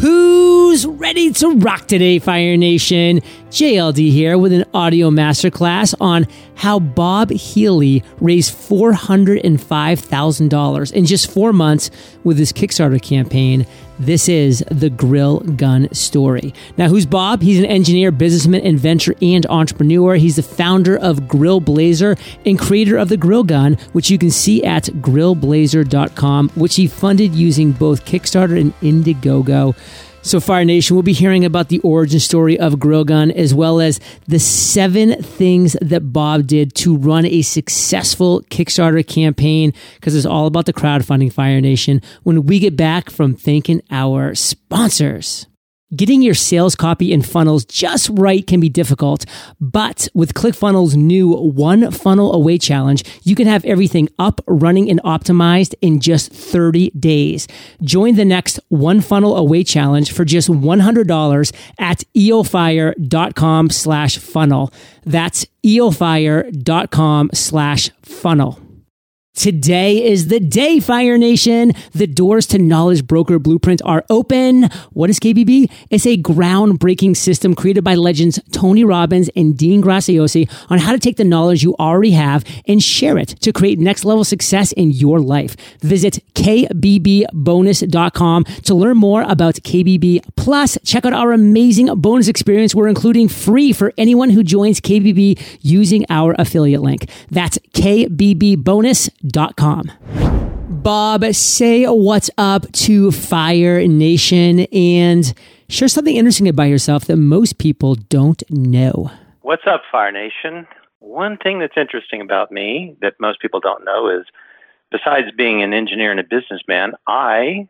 Who's ready to rock today, Fire Nation? JLD here with an audio masterclass on how Bob Healy raised $405,000 in just four months with his Kickstarter campaign. This is the Grill Gun story. Now, who's Bob? He's an engineer, businessman, inventor, and entrepreneur. He's the founder of Grill Blazer and creator of the Grill Gun, which you can see at grillblazer.com, which he funded using both Kickstarter and Indiegogo. So, Fire Nation, we'll be hearing about the origin story of Grill Gun as well as the seven things that Bob did to run a successful Kickstarter campaign because it's all about the crowdfunding, Fire Nation, when we get back from thanking our sponsors. Getting your sales copy and funnels just right can be difficult, but with ClickFunnels' new One Funnel Away Challenge, you can have everything up, running, and optimized in just 30 days. Join the next One Funnel Away Challenge for just $100 at eofire.com slash funnel. That's eofire.com slash funnel. Today is the day, Fire Nation. The doors to Knowledge Broker Blueprint are open. What is KBB? It's a groundbreaking system created by legends Tony Robbins and Dean Graziosi on how to take the knowledge you already have and share it to create next level success in your life. Visit kbbonus.com to learn more about KBB. Plus, check out our amazing bonus experience we're including free for anyone who joins KBB using our affiliate link. That's kbbonus.com com. Bob, say what's up to Fire Nation and share something interesting about yourself that most people don't know. What's up, Fire Nation? One thing that's interesting about me that most people don't know is besides being an engineer and a businessman, I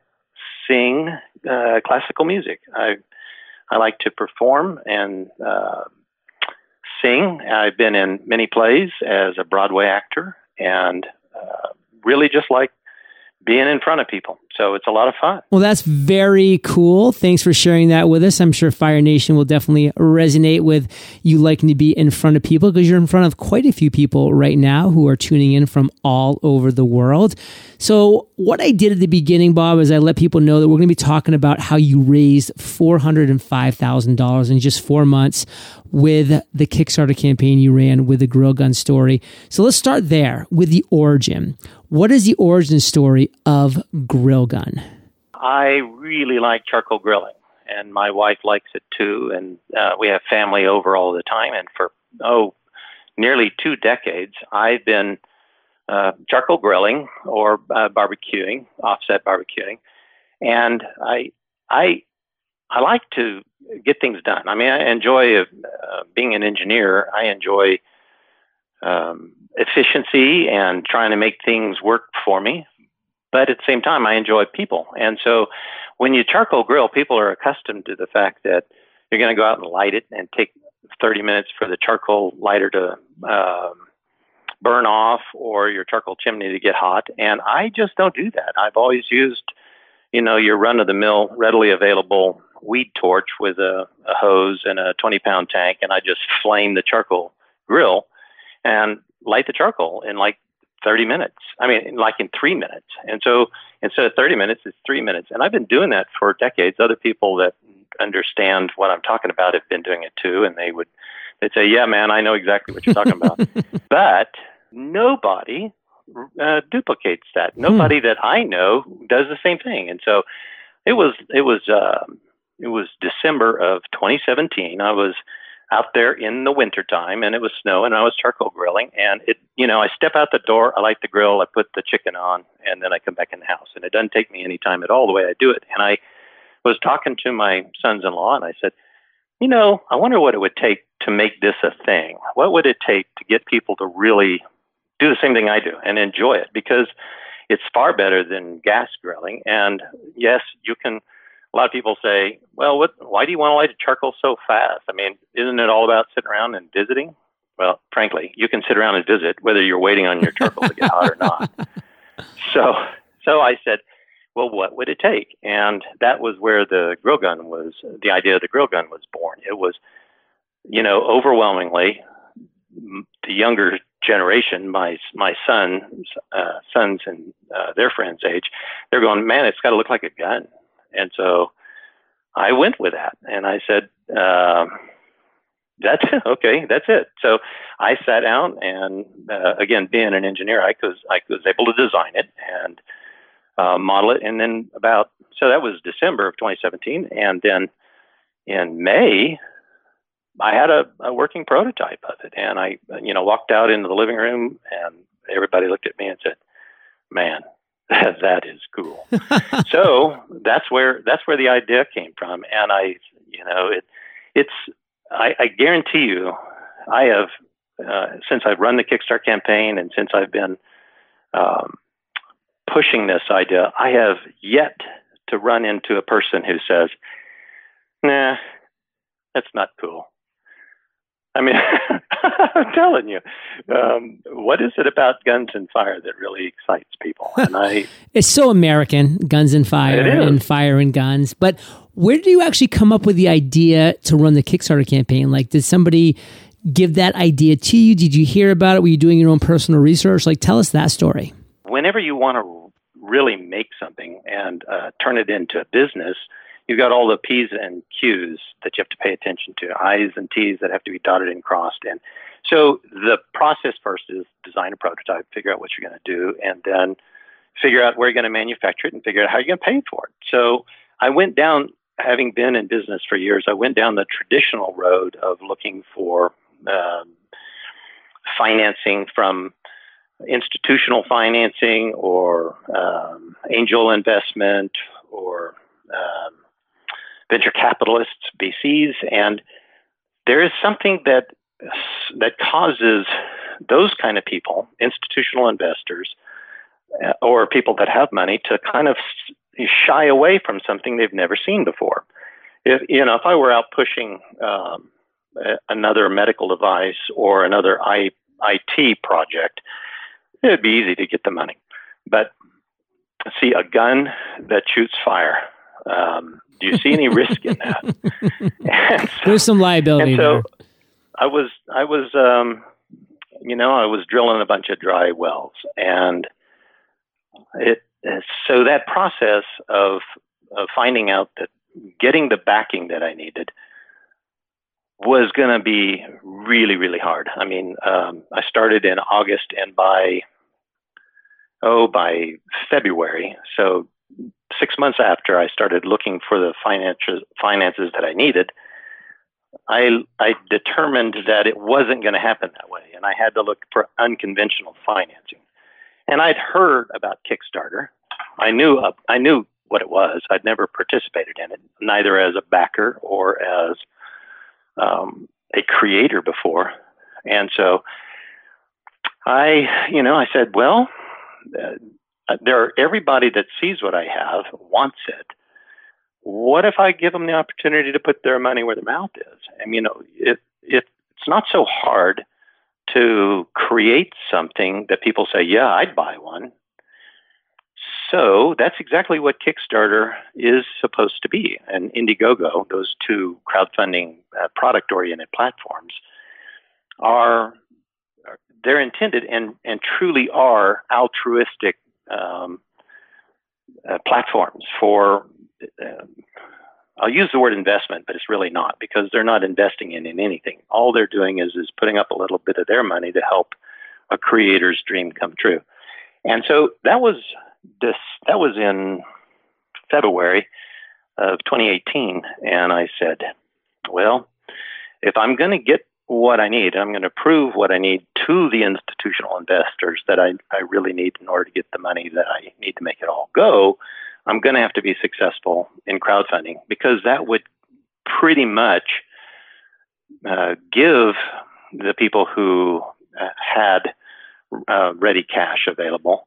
sing uh, classical music. I I like to perform and uh, sing. I've been in many plays as a Broadway actor, and really just like being in front of people. So it's a lot of fun. Well, that's very cool. Thanks for sharing that with us. I'm sure Fire Nation will definitely resonate with you liking to be in front of people because you're in front of quite a few people right now who are tuning in from all over the world. So, what I did at the beginning, Bob, is I let people know that we're going to be talking about how you raised $405,000 in just four months with the Kickstarter campaign you ran with the Grill Gun story. So let's start there with the origin. What is the origin story of Grill Gun? I really like charcoal grilling, and my wife likes it too. And uh, we have family over all the time. And for, oh, nearly two decades, I've been uh, charcoal grilling or uh, barbecuing, offset barbecuing. And I, I, I like to get things done. I mean, I enjoy uh, being an engineer. I enjoy um, efficiency and trying to make things work for me. But at the same time, I enjoy people. And so when you charcoal grill, people are accustomed to the fact that you're going to go out and light it and take 30 minutes for the charcoal lighter to um, burn off or your charcoal chimney to get hot. And I just don't do that. I've always used, you know, your run of the mill, readily available weed torch with a, a hose and a 20 pound tank, and I just flame the charcoal grill and light the charcoal in like 30 minutes. I mean, like in three minutes. And so instead of 30 minutes, it's three minutes. And I've been doing that for decades. Other people that understand what I'm talking about have been doing it too. And they would, they'd say, yeah, man, I know exactly what you're talking about. but nobody uh, duplicates that. Nobody hmm. that I know does the same thing. And so it was, it was, uh, it was December of 2017. I was out there in the wintertime and it was snow and I was charcoal grilling and it you know I step out the door I light the grill I put the chicken on and then I come back in the house and it doesn't take me any time at all the way I do it. And I was talking to my sons-in-law and I said you know I wonder what it would take to make this a thing. What would it take to get people to really do the same thing I do and enjoy it? Because it's far better than gas grilling and yes you can a lot of people say, well, what, why do you want to light a charcoal so fast? I mean, isn't it all about sitting around and visiting? Well, frankly, you can sit around and visit whether you're waiting on your charcoal to get hot or not. So, so I said, well, what would it take? And that was where the grill gun was, the idea of the grill gun was born. It was, you know, overwhelmingly the younger generation, my my sons, uh, sons and uh, their friends' age, they're going, man, it's got to look like a gun. And so I went with that, and I said, uh, "That's it. Okay, that's it." So I sat down, and uh, again, being an engineer, I was I was able to design it and uh, model it, and then about so that was December of 2017, and then in May, I had a, a working prototype of it, and I you know walked out into the living room, and everybody looked at me and said, "Man, that is cool. so that's where that's where the idea came from, and I, you know, it it's I, I guarantee you, I have uh, since I've run the Kickstart campaign and since I've been um, pushing this idea, I have yet to run into a person who says, "Nah, that's not cool." I mean, I'm telling you, um, what is it about guns and fire that really excites people? And I, it's so American, guns and fire, and fire and guns. But where did you actually come up with the idea to run the Kickstarter campaign? Like, did somebody give that idea to you? Did you hear about it? Were you doing your own personal research? Like, tell us that story. Whenever you want to really make something and uh, turn it into a business you've got all the P's and Q's that you have to pay attention to, I's and T's that have to be dotted and crossed. And so the process first is design a prototype, figure out what you're going to do, and then figure out where you're going to manufacture it and figure out how you're going to pay for it. So I went down, having been in business for years, I went down the traditional road of looking for um, financing from institutional financing or um, angel investment or um, venture capitalists, VCs, and there is something that that causes those kind of people, institutional investors, uh, or people that have money, to kind of shy away from something they've never seen before. If you know, if I were out pushing um, another medical device or another I, IT project, it'd be easy to get the money. But see, a gun that shoots fire, um, do you see any risk in that? so, There's some liability. And so there. I was, I was, um, you know, I was drilling a bunch of dry wells, and it. So that process of of finding out that getting the backing that I needed was going to be really, really hard. I mean, um, I started in August, and by oh, by February, so six months after I started looking for the finances finances that I needed, I I determined that it wasn't going to happen that way, and I had to look for unconventional financing. And I'd heard about Kickstarter. I knew uh, I knew what it was. I'd never participated in it, neither as a backer or as um, a creator before. And so I, you know, I said, well, uh, there everybody that sees what I have wants it. What if I give them the opportunity to put their money where their mouth is? And you know, it, it it's not so hard to create something that people say, "Yeah, I'd buy one." So that's exactly what Kickstarter is supposed to be, and Indiegogo, those two crowdfunding uh, product-oriented platforms, are they're intended and and truly are altruistic um, uh, platforms for. Uh, I'll use the word investment, but it's really not because they're not investing in, in anything. All they're doing is is putting up a little bit of their money to help a creator's dream come true. And so that was this. That was in February of 2018, and I said, "Well, if I'm going to get what I need. I'm going to prove what I need to the institutional investors that I, I really need in order to get the money that I need to make it all go. I'm going to have to be successful in crowdfunding because that would pretty much uh, give the people who uh, had uh, ready cash available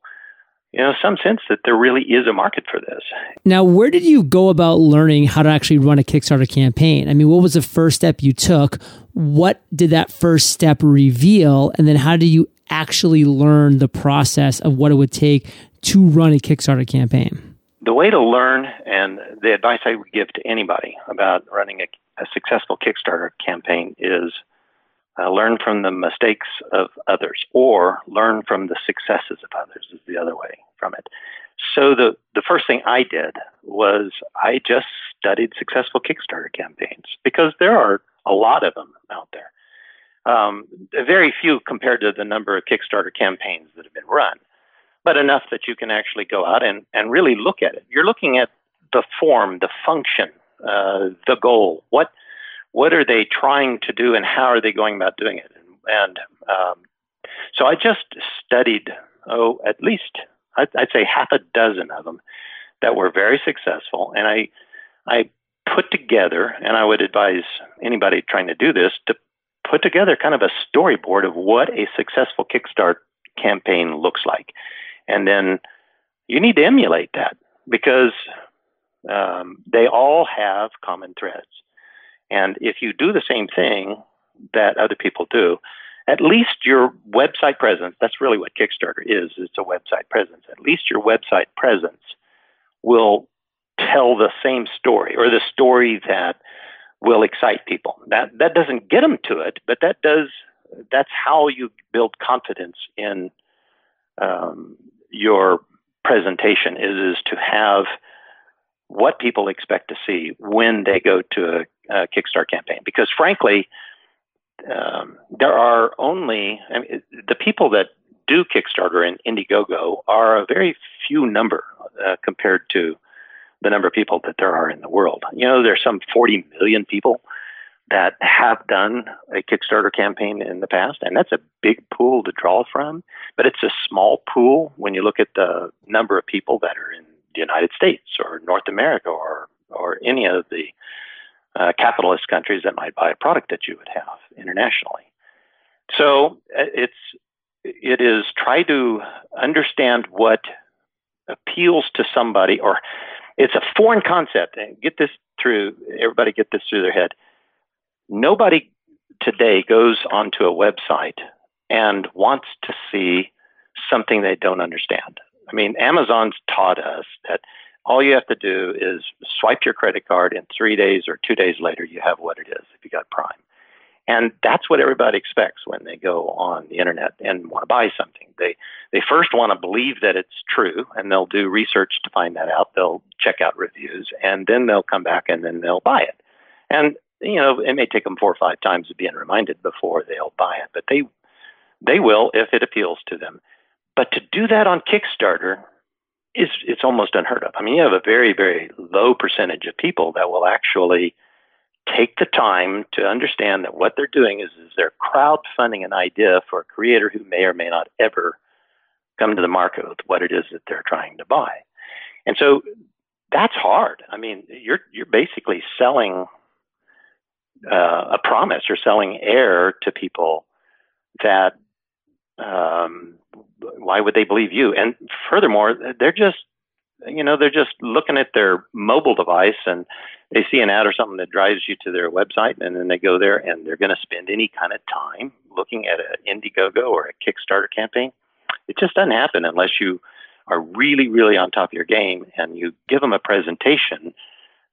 you know, some sense that there really is a market for this. Now, where did you go about learning how to actually run a Kickstarter campaign? I mean, what was the first step you took? What did that first step reveal? And then how do you actually learn the process of what it would take to run a Kickstarter campaign? The way to learn and the advice I would give to anybody about running a, a successful Kickstarter campaign is uh, learn from the mistakes of others or learn from the successes of others is the other way from it. So the, the first thing I did was I just studied successful Kickstarter campaigns because there are a lot of them out there. Um, very few compared to the number of Kickstarter campaigns that have been run, but enough that you can actually go out and, and really look at it. You're looking at the form, the function, uh, the goal. What what are they trying to do, and how are they going about doing it? And, um, so I just studied oh at least I'd, I'd say half a dozen of them that were very successful, and I I put together, and I would advise anybody trying to do this to put together kind of a storyboard of what a successful Kickstart campaign looks like. And then you need to emulate that because um, they all have common threads. And if you do the same thing that other people do, at least your website presence, that's really what Kickstarter is, it's a website presence. At least your website presence will tell the same story or the story that will excite people. That that doesn't get them to it, but that does. That's how you build confidence in um, your presentation. Is is to have what people expect to see when they go to a, a Kickstarter campaign. Because frankly, um, there are only I mean, the people that do Kickstarter and Indiegogo are a very few number uh, compared to the number of people that there are in the world. You know, there's some 40 million people that have done a Kickstarter campaign in the past, and that's a big pool to draw from. But it's a small pool when you look at the number of people that are in the United States or North America or or any of the uh, capitalist countries that might buy a product that you would have internationally. So uh, it's it is try to understand what appeals to somebody or it's a foreign concept. And get this through, everybody get this through their head. Nobody today goes onto a website and wants to see something they don't understand. I mean, Amazon's taught us that all you have to do is swipe your credit card and three days or two days later, you have what it is if you got Prime. And that's what everybody expects when they go on the internet and want to buy something. They they first want to believe that it's true and they'll do research to find that out. They'll check out reviews and then they'll come back and then they'll buy it. And you know, it may take them four or five times of being reminded before they'll buy it, but they they will if it appeals to them. But to do that on Kickstarter is it's almost unheard of. I mean, you have a very very low percentage of people that will actually take the time to understand that what they're doing is, is they're crowdfunding an idea for a creator who may or may not ever come to the market with what it is that they're trying to buy. And so that's hard. I mean, you're you're basically selling uh, a promise or selling air to people that um, why would they believe you? And furthermore, they're just you know they're just looking at their mobile device and they see an ad or something that drives you to their website and then they go there and they're going to spend any kind of time looking at an indiegogo or a kickstarter campaign it just doesn't happen unless you are really really on top of your game and you give them a presentation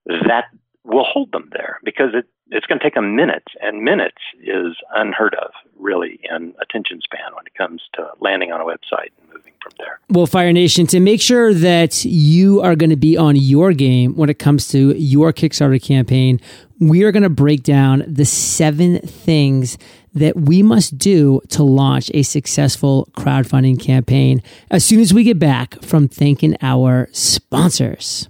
that will hold them there because it, it's going to take them minutes and minutes is unheard of really in attention span when it comes to landing on a website and moving from there. Well, Fire Nation, to make sure that you are going to be on your game when it comes to your Kickstarter campaign, we are going to break down the seven things that we must do to launch a successful crowdfunding campaign as soon as we get back from thanking our sponsors.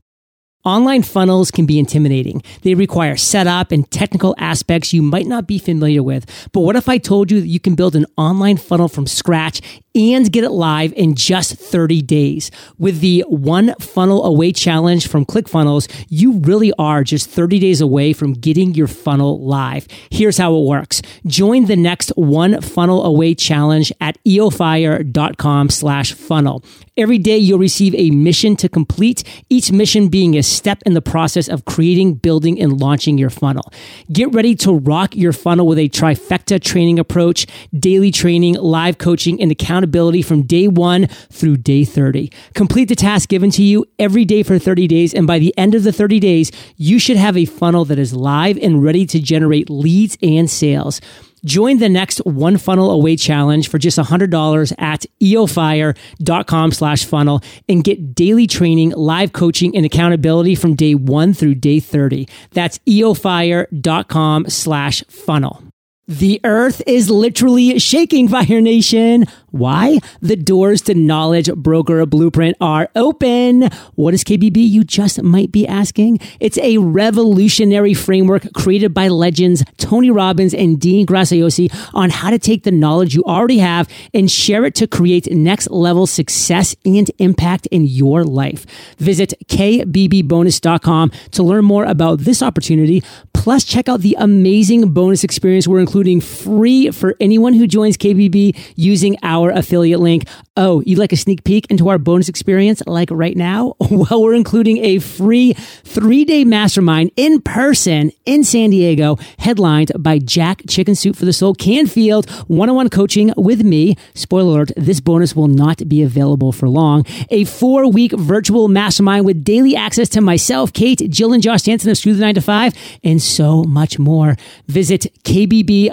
Online funnels can be intimidating. They require setup and technical aspects you might not be familiar with. But what if I told you that you can build an online funnel from scratch and get it live in just 30 days. With the one funnel away challenge from ClickFunnels, you really are just 30 days away from getting your funnel live. Here's how it works. Join the next one funnel away challenge at eofire.com slash funnel. Every day you'll receive a mission to complete, each mission being a step in the process of creating, building, and launching your funnel. Get ready to rock your funnel with a trifecta training approach, daily training, live coaching, and accountability from day one through day 30. Complete the task given to you every day for 30 days. And by the end of the 30 days, you should have a funnel that is live and ready to generate leads and sales. Join the next One Funnel Away challenge for just $100 at eofire.com slash funnel and get daily training, live coaching, and accountability from day one through day 30. That's eofire.com slash funnel. The earth is literally shaking, Fire Nation. Why? The doors to Knowledge Broker Blueprint are open. What is KBB? You just might be asking. It's a revolutionary framework created by legends Tony Robbins and Dean Graziosi on how to take the knowledge you already have and share it to create next level success and impact in your life. Visit kbbonus.com to learn more about this opportunity. Plus, check out the amazing bonus experience we're including free for anyone who joins KBB using our affiliate link. Oh, you'd like a sneak peek into our bonus experience like right now? Well, we're including a free three day mastermind in person in San Diego, headlined by Jack Chicken Soup for the Soul Canfield, one on one coaching with me. Spoiler alert, this bonus will not be available for long. A four week virtual mastermind with daily access to myself, Kate, Jill, and Josh Stanton of Screw the 9 to 5, and so much more. Visit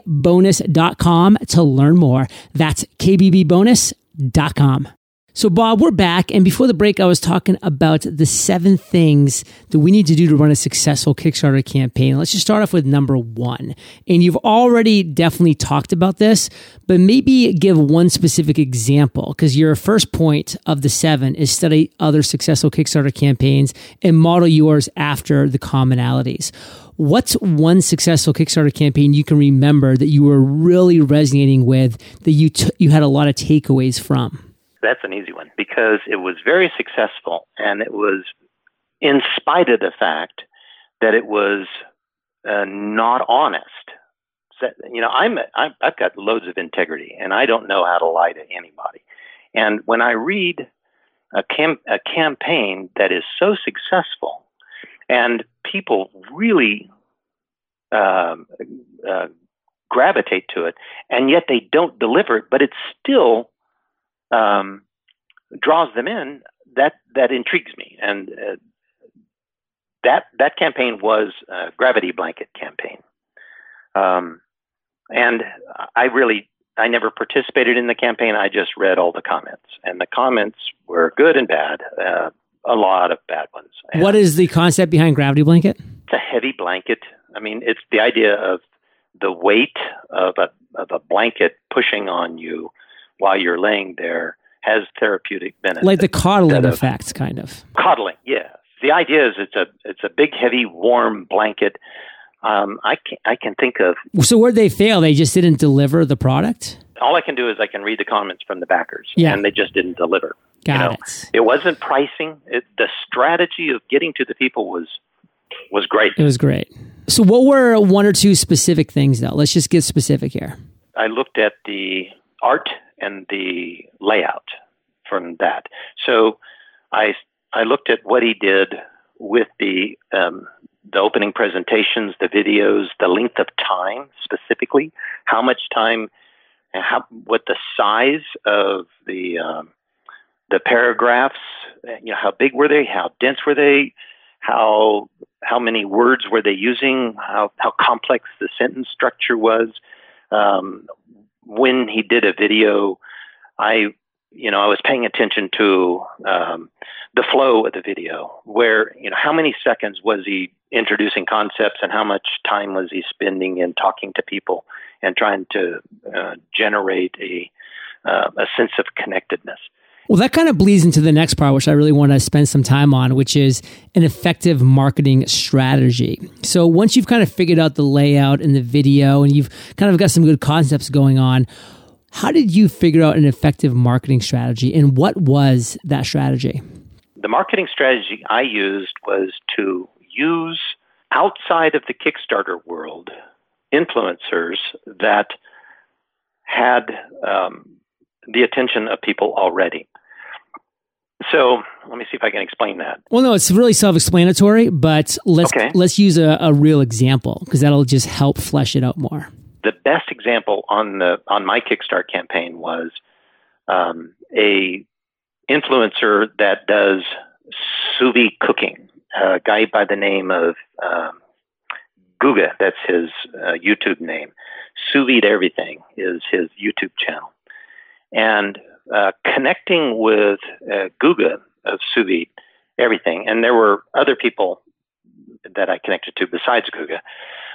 kbbonus.com to learn more. That's KBB bbonus.com. So, Bob, we're back. And before the break, I was talking about the seven things that we need to do to run a successful Kickstarter campaign. Let's just start off with number one. And you've already definitely talked about this, but maybe give one specific example because your first point of the seven is study other successful Kickstarter campaigns and model yours after the commonalities. What's one successful Kickstarter campaign you can remember that you were really resonating with that you t- you had a lot of takeaways from? That's an easy one because it was very successful and it was in spite of the fact that it was uh, not honest. You know, I'm I've got loads of integrity and I don't know how to lie to anybody. And when I read a, cam- a campaign that is so successful and people really um, uh, gravitate to it, and yet they don't deliver it, but it's still um, draws them in. That that intrigues me, and uh, that that campaign was a gravity blanket campaign, um, and I really I never participated in the campaign. I just read all the comments, and the comments were good and bad. Uh, a lot of bad ones. And what is the concept behind Gravity Blanket? It's a heavy blanket. I mean, it's the idea of the weight of a of a blanket pushing on you while you're laying there has therapeutic benefits. Like the coddling effect, kind of. Coddling, yeah. The idea is it's a it's a big, heavy, warm blanket. Um, I can I can think of. So where they fail, they just didn't deliver the product. All I can do is I can read the comments from the backers, yeah. and they just didn't deliver. Got you know, it. It wasn't pricing. It, the strategy of getting to the people was was great. It was great. So, what were one or two specific things, though? Let's just get specific here. I looked at the art and the layout from that. So, I I looked at what he did with the um, the opening presentations, the videos, the length of time specifically, how much time, how what the size of the um, the paragraphs, you know, how big were they? How dense were they? How how many words were they using? How how complex the sentence structure was? Um, when he did a video, I you know I was paying attention to um, the flow of the video. Where you know how many seconds was he introducing concepts, and how much time was he spending in talking to people and trying to uh, generate a uh, a sense of connectedness. Well, that kind of bleeds into the next part, which I really want to spend some time on, which is an effective marketing strategy. So once you've kind of figured out the layout and the video and you've kind of got some good concepts going on, how did you figure out an effective marketing strategy and what was that strategy? The marketing strategy I used was to use outside of the Kickstarter world influencers that had um, the attention of people already. So let me see if I can explain that. Well, no, it's really self-explanatory, but let's okay. let's use a, a real example because that'll just help flesh it out more. The best example on the on my Kickstart campaign was um, a influencer that does sous vide cooking, a guy by the name of um, Guga, that's his uh, YouTube name. Sous Vide Everything is his YouTube channel. And uh, connecting with uh, Guga of Sous Vide Everything, and there were other people that I connected to besides Guga,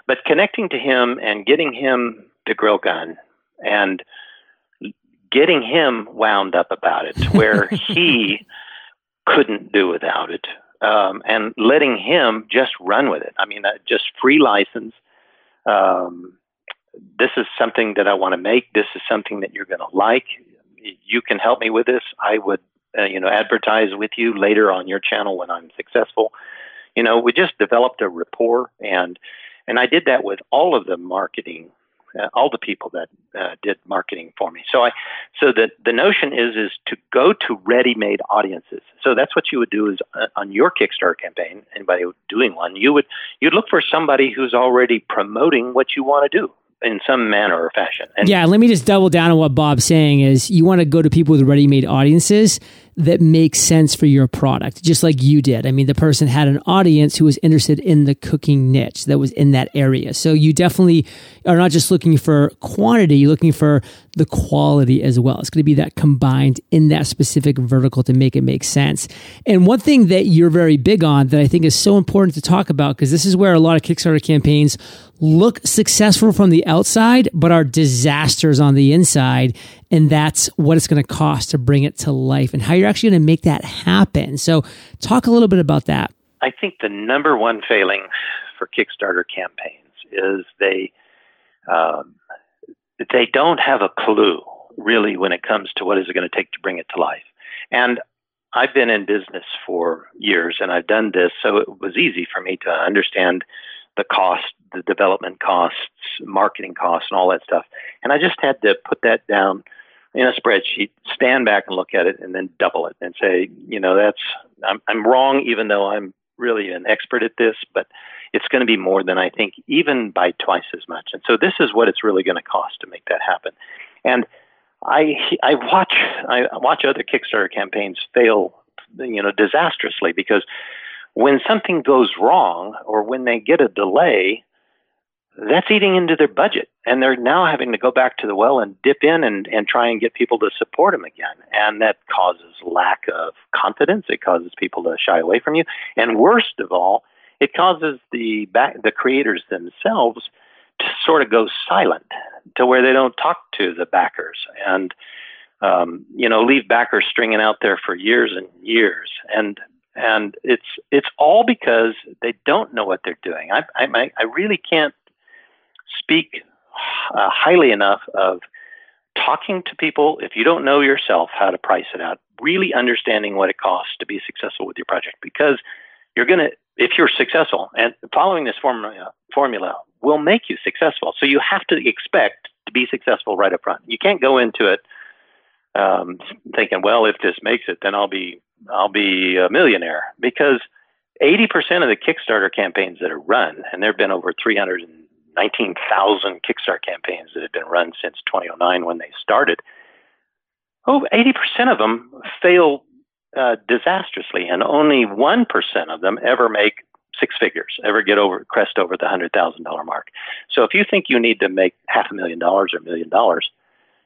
but connecting to him and getting him the grill gun and getting him wound up about it where he couldn't do without it um, and letting him just run with it. I mean, uh, just free license. Um, this is something that I want to make. This is something that you're going to like. You can help me with this. I would, uh, you know, advertise with you later on your channel when I'm successful. You know, we just developed a rapport, and and I did that with all of the marketing uh, all the people that uh, did marketing for me. So I, so the the notion is is to go to ready-made audiences. So that's what you would do is uh, on your Kickstarter campaign. Anybody doing one, you would you'd look for somebody who's already promoting what you want to do in some manner or fashion. And yeah, let me just double down on what Bob's saying is you want to go to people with ready-made audiences that makes sense for your product, just like you did. I mean, the person had an audience who was interested in the cooking niche that was in that area. So you definitely are not just looking for quantity, you're looking for the quality as well. It's going to be that combined in that specific vertical to make it make sense. And one thing that you're very big on that I think is so important to talk about, because this is where a lot of Kickstarter campaigns look successful from the outside, but are disasters on the inside. And that's what it's going to cost to bring it to life and how you're actually going to make that happen. So, talk a little bit about that. I think the number one failing for Kickstarter campaigns is they um, they don't have a clue really when it comes to what is it going to take to bring it to life. And I've been in business for years and I've done this, so it was easy for me to understand the cost, the development costs, marketing costs, and all that stuff. And I just had to put that down in a spreadsheet, stand back and look at it, and then double it and say, you know, that's I'm, I'm wrong, even though I'm really an expert at this, but it's going to be more than I think, even by twice as much. And so this is what it's really going to cost to make that happen. And I I watch I watch other Kickstarter campaigns fail, you know, disastrously because when something goes wrong or when they get a delay, that's eating into their budget. And they're now having to go back to the well and dip in and, and try and get people to support them again. And that causes lack of confidence. It causes people to shy away from you. And worst of all, it causes the back, the creators themselves to sort of go silent to where they don't talk to the backers and um, you know leave backers stringing out there for years and years and and it's it's all because they don't know what they're doing. I I, I really can't speak uh, highly enough of talking to people if you don't know yourself how to price it out, really understanding what it costs to be successful with your project because you're going to if you're successful and following this formula formula will make you successful. So you have to expect to be successful right up front. You can't go into it um, thinking, well, if this makes it, then I'll be I'll be a millionaire because 80% of the Kickstarter campaigns that are run, and there have been over 319,000 Kickstarter campaigns that have been run since 2009 when they started. Oh, 80% of them fail uh, disastrously, and only 1% of them ever make six figures, ever get over crest over the $100,000 mark. So if you think you need to make half a million dollars or a million dollars,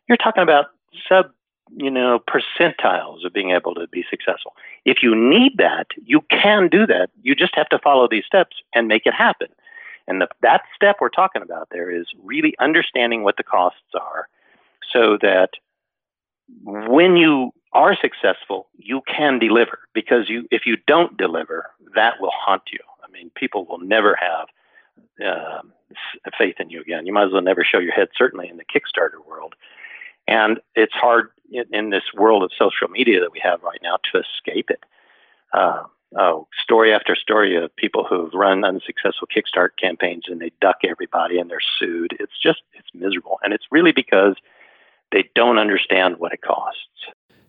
you're talking about sub you know, percentiles of being able to be successful. If you need that, you can do that. You just have to follow these steps and make it happen. And the, that step we're talking about there is really understanding what the costs are so that when you are successful, you can deliver because you if you don't deliver, that will haunt you. I mean, people will never have uh, faith in you again. You might as well never show your head, certainly in the Kickstarter world. And it's hard in, in this world of social media that we have right now to escape it. Uh, oh, story after story of people who've run unsuccessful Kickstart campaigns and they duck everybody and they're sued. It's just, it's miserable. And it's really because they don't understand what it costs.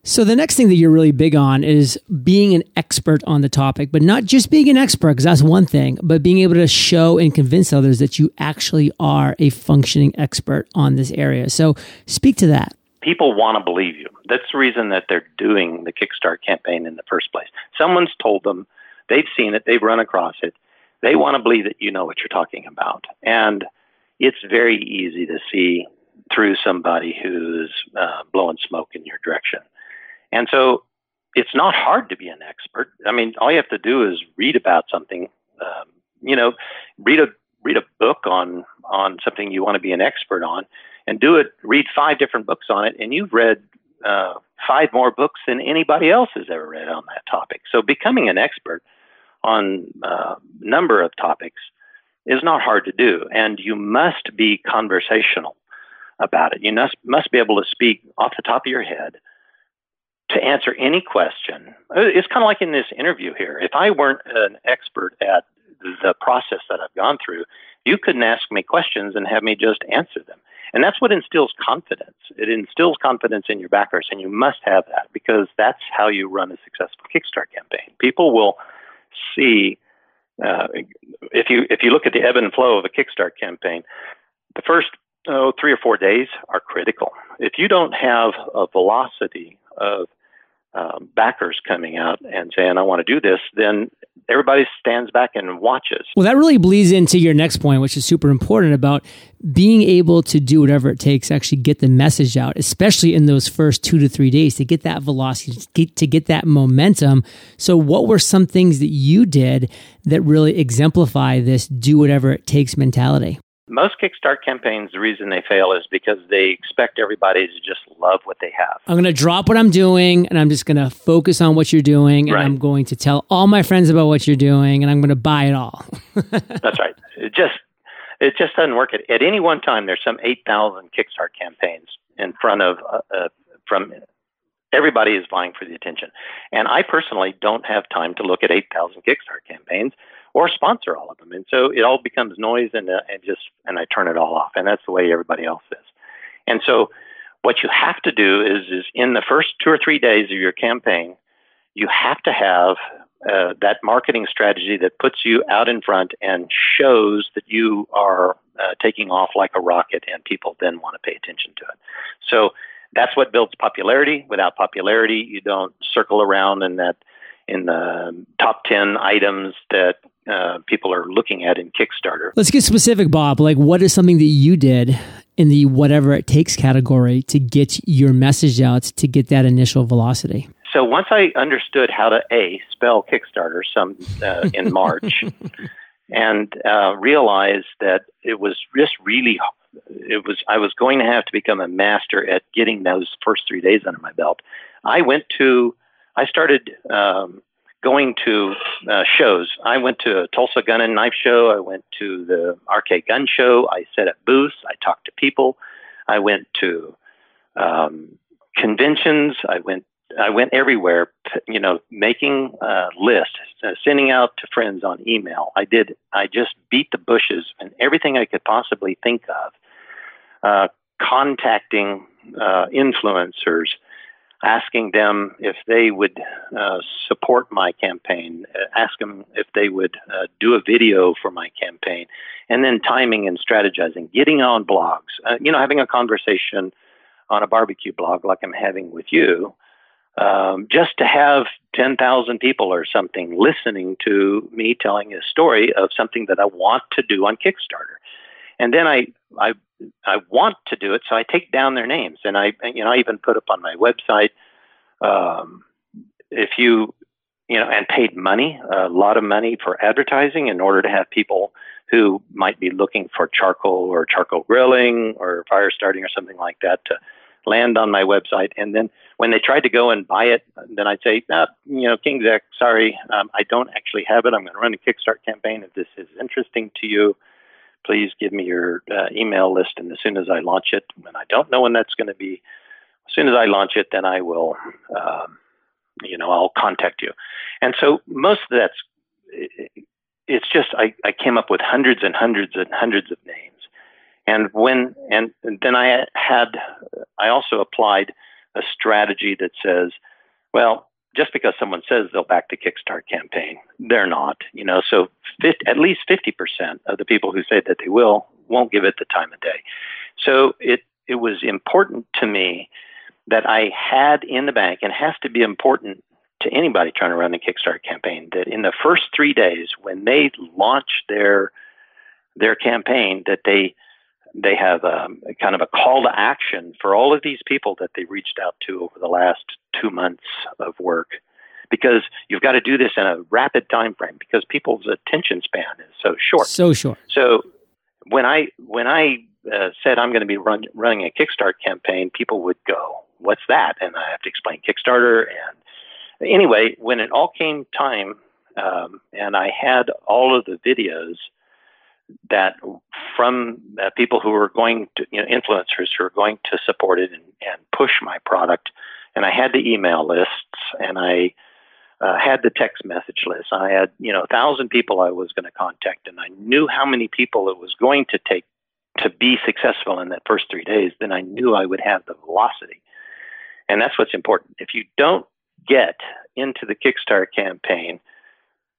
So, the next thing that you're really big on is being an expert on the topic, but not just being an expert, because that's one thing, but being able to show and convince others that you actually are a functioning expert on this area. So, speak to that. People want to believe you. That's the reason that they're doing the Kickstart campaign in the first place. Someone's told them, they've seen it, they've run across it, They want to believe that you know what you're talking about. And it's very easy to see through somebody who's uh, blowing smoke in your direction. And so it's not hard to be an expert. I mean, all you have to do is read about something. Um, you know, read a read a book on on something you want to be an expert on, and do it. Read five different books on it, and you've read uh, five more books than anybody else has ever read on that topic. So becoming an expert on a uh, number of topics is not hard to do, and you must be conversational about it. You must must be able to speak off the top of your head to answer any question. It's kind of like in this interview here. If I weren't an expert at the process that I've gone through, you couldn't ask me questions and have me just answer them. And that's what instills confidence. It instills confidence in your backers, and you must have that because that's how you run a successful Kickstart campaign. People will see uh, if you if you look at the ebb and flow of a Kickstart campaign, the first oh, three or four days are critical. If you don't have a velocity of um, backers coming out and saying, I want to do this, then everybody stands back and watches. Well, that really bleeds into your next point, which is super important about being able to do whatever it takes to actually get the message out, especially in those first two to three days to get that velocity, to get, to get that momentum. So, what were some things that you did that really exemplify this do whatever it takes mentality? Most Kickstart campaigns, the reason they fail is because they expect everybody to just love what they have. I'm going to drop what I'm doing and I'm just going to focus on what you're doing and right. I'm going to tell all my friends about what you're doing and I'm going to buy it all. That's right. It just it just doesn't work. At, at any one time, there's some 8,000 Kickstart campaigns in front of uh, uh, from everybody is vying for the attention. And I personally don't have time to look at 8,000 Kickstart campaigns or sponsor all of them. And so it all becomes noise and, uh, and just, and I turn it all off. And that's the way everybody else is. And so what you have to do is, is in the first two or three days of your campaign, you have to have uh, that marketing strategy that puts you out in front and shows that you are uh, taking off like a rocket and people then want to pay attention to it. So that's what builds popularity. Without popularity, you don't circle around in that in the top 10 items that uh, people are looking at in Kickstarter. Let's get specific, Bob. Like, what is something that you did in the whatever it takes category to get your message out to get that initial velocity? So once I understood how to a spell Kickstarter some uh, in March, and uh, realized that it was just really it was I was going to have to become a master at getting those first three days under my belt. I went to I started um, going to uh, shows. I went to a Tulsa Gun and Knife Show. I went to the RK Gun Show. I set up booths. I talked to people. I went to um, conventions. I went. I went everywhere. You know, making uh, lists, uh, sending out to friends on email. I did. I just beat the bushes and everything I could possibly think of. Uh, contacting uh, influencers asking them if they would uh, support my campaign, uh, ask them if they would uh, do a video for my campaign, and then timing and strategizing, getting on blogs, uh, you know, having a conversation on a barbecue blog like I'm having with you, um, just to have 10,000 people or something listening to me telling a story of something that I want to do on Kickstarter. And then I, I I want to do it, so I take down their names, and I you know I even put up on my website um, if you you know and paid money, a lot of money for advertising in order to have people who might be looking for charcoal or charcoal grilling or fire starting or something like that to land on my website. And then when they tried to go and buy it, then I'd say, nah, you know, King's X, sorry, um, I don't actually have it. I'm going to run a Kickstart campaign. If this is interesting to you, please give me your uh, email list. And as soon as I launch it, and I don't know when that's going to be, as soon as I launch it, then I will, um, you know, I'll contact you. And so most of that's, it's just, I, I came up with hundreds and hundreds and hundreds of names. And when, and, then I had, I also applied a strategy that says, well, just because someone says they'll back the Kickstart campaign, they're not. You know, so 50, at least 50% of the people who say that they will won't give it the time of day. So it it was important to me that I had in the bank, and has to be important to anybody trying to run a Kickstarter campaign that in the first three days when they launch their their campaign that they they have a, um, a kind of a call to action for all of these people that they reached out to over the last two months of work. Because you've got to do this in a rapid time frame because people's attention span is so short. So short. So when i when i uh, said i'm going to be run, running a kickstart campaign people would go what's that? And i have to explain kickstarter and anyway when it all came time um, and i had all of the videos that from uh, people who are going to, you know, influencers who are going to support it and, and push my product. And I had the email lists and I uh, had the text message list. I had, you know, a thousand people I was going to contact and I knew how many people it was going to take to be successful in that first three days. Then I knew I would have the velocity. And that's what's important. If you don't get into the Kickstarter campaign,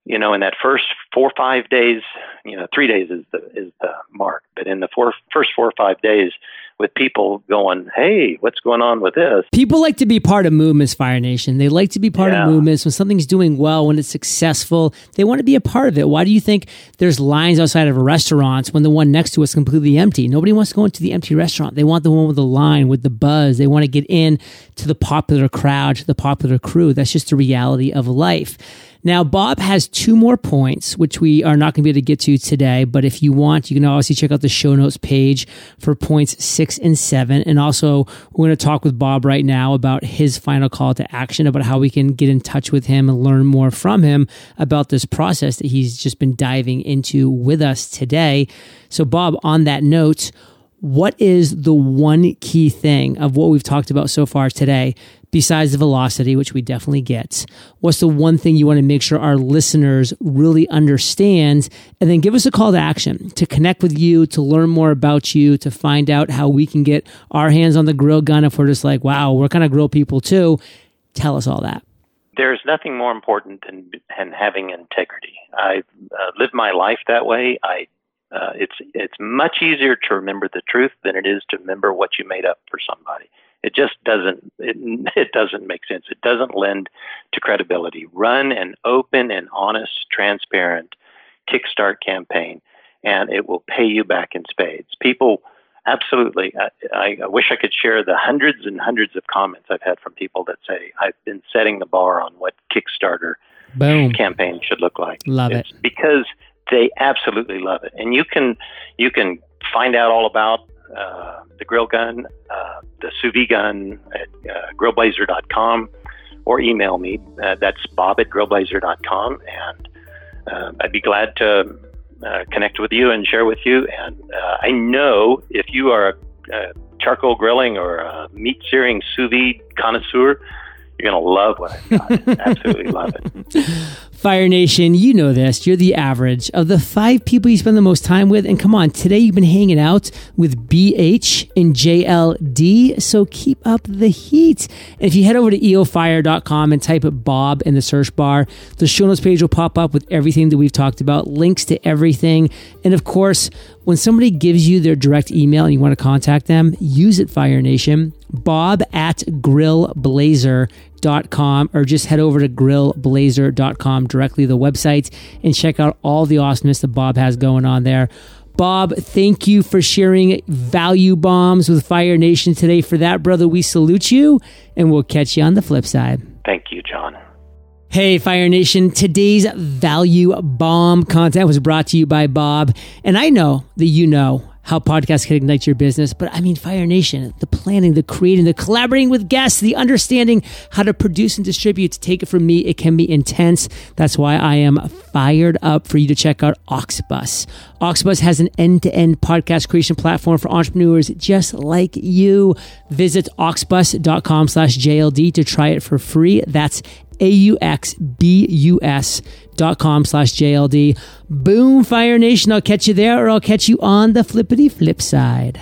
you know, in that first four or five days, you know, three days is the is the mark. But in the four, first four or five days, with people going, "Hey, what's going on with this?" People like to be part of movements, Fire Nation. They like to be part yeah. of movements when something's doing well, when it's successful. They want to be a part of it. Why do you think there's lines outside of restaurants when the one next to us is completely empty? Nobody wants to go into the empty restaurant. They want the one with the line, with the buzz. They want to get in to the popular crowd, to the popular crew. That's just the reality of life. Now, Bob has two more points, which we are not going to be able to get to today. But if you want, you can obviously check out the show notes page for points six and seven. And also, we're going to talk with Bob right now about his final call to action, about how we can get in touch with him and learn more from him about this process that he's just been diving into with us today. So, Bob, on that note, what is the one key thing of what we've talked about so far today besides the velocity, which we definitely get? What's the one thing you want to make sure our listeners really understand? And then give us a call to action to connect with you, to learn more about you, to find out how we can get our hands on the grill gun if we're just like, wow, we're kind of grill people too. Tell us all that. There's nothing more important than, than having integrity. I uh, live my life that way. I uh, it's it's much easier to remember the truth than it is to remember what you made up for somebody. It just doesn't it, it doesn't make sense. It doesn't lend to credibility. Run an open and honest, transparent Kickstart campaign, and it will pay you back in spades. People absolutely. I, I wish I could share the hundreds and hundreds of comments I've had from people that say I've been setting the bar on what Kickstarter Boom. campaign should look like. Love it's it because they absolutely love it. And you can you can find out all about uh, the grill gun, uh, the sous vide gun at uh, grillblazer.com or email me. Uh, that's bob at grillblazer.com. And uh, I'd be glad to uh, connect with you and share with you. And uh, I know if you are a, a charcoal grilling or a meat searing sous vide connoisseur, you're going to love what I've got. Absolutely love it. Fire Nation, you know this. You're the average of the five people you spend the most time with. And come on, today you've been hanging out with BH and JLD. So keep up the heat. And if you head over to eofire.com and type Bob in the search bar, the show notes page will pop up with everything that we've talked about, links to everything. And of course, when somebody gives you their direct email and you want to contact them, use it, Fire Nation. Bob at grillblazer.com or just head over to grillblazer.com directly the website and check out all the awesomeness that Bob has going on there. Bob, thank you for sharing value bombs with Fire Nation today. For that, brother, we salute you and we'll catch you on the flip side. Thank you, John. Hey, Fire Nation. Today's value bomb content was brought to you by Bob. And I know that you know how podcasts can ignite your business, but I mean, Fire Nation, the planning, the creating, the collaborating with guests, the understanding how to produce and distribute. To take it from me, it can be intense. That's why I am fired up for you to check out Auxbus. Auxbus has an end to end podcast creation platform for entrepreneurs just like you. Visit auxbus.com slash JLD to try it for free. That's A-U-X-B-U-S dot com slash JLD. Boom, Fire Nation. I'll catch you there or I'll catch you on the flippity flip side.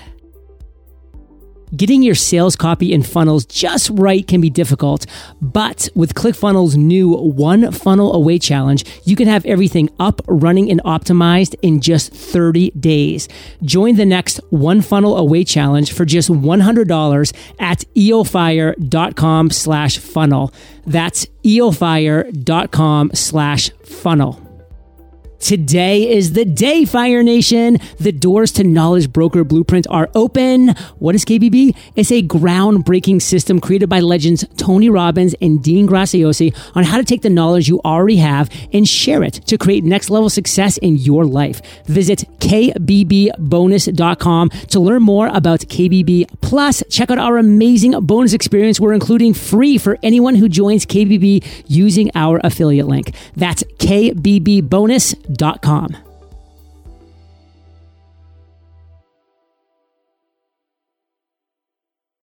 Getting your sales copy and funnels just right can be difficult, but with ClickFunnels' new One Funnel Away Challenge, you can have everything up, running, and optimized in just 30 days. Join the next One Funnel Away Challenge for just $100 at eofire.com slash funnel. That's eofire.com slash funnel. Today is the day, Fire Nation. The doors to Knowledge Broker Blueprint are open. What is KBB? It's a groundbreaking system created by legends Tony Robbins and Dean Graziosi on how to take the knowledge you already have and share it to create next level success in your life. Visit kbbonus.com to learn more about KBB. Plus, check out our amazing bonus experience we're including free for anyone who joins KBB using our affiliate link. That's kbbonus.com com.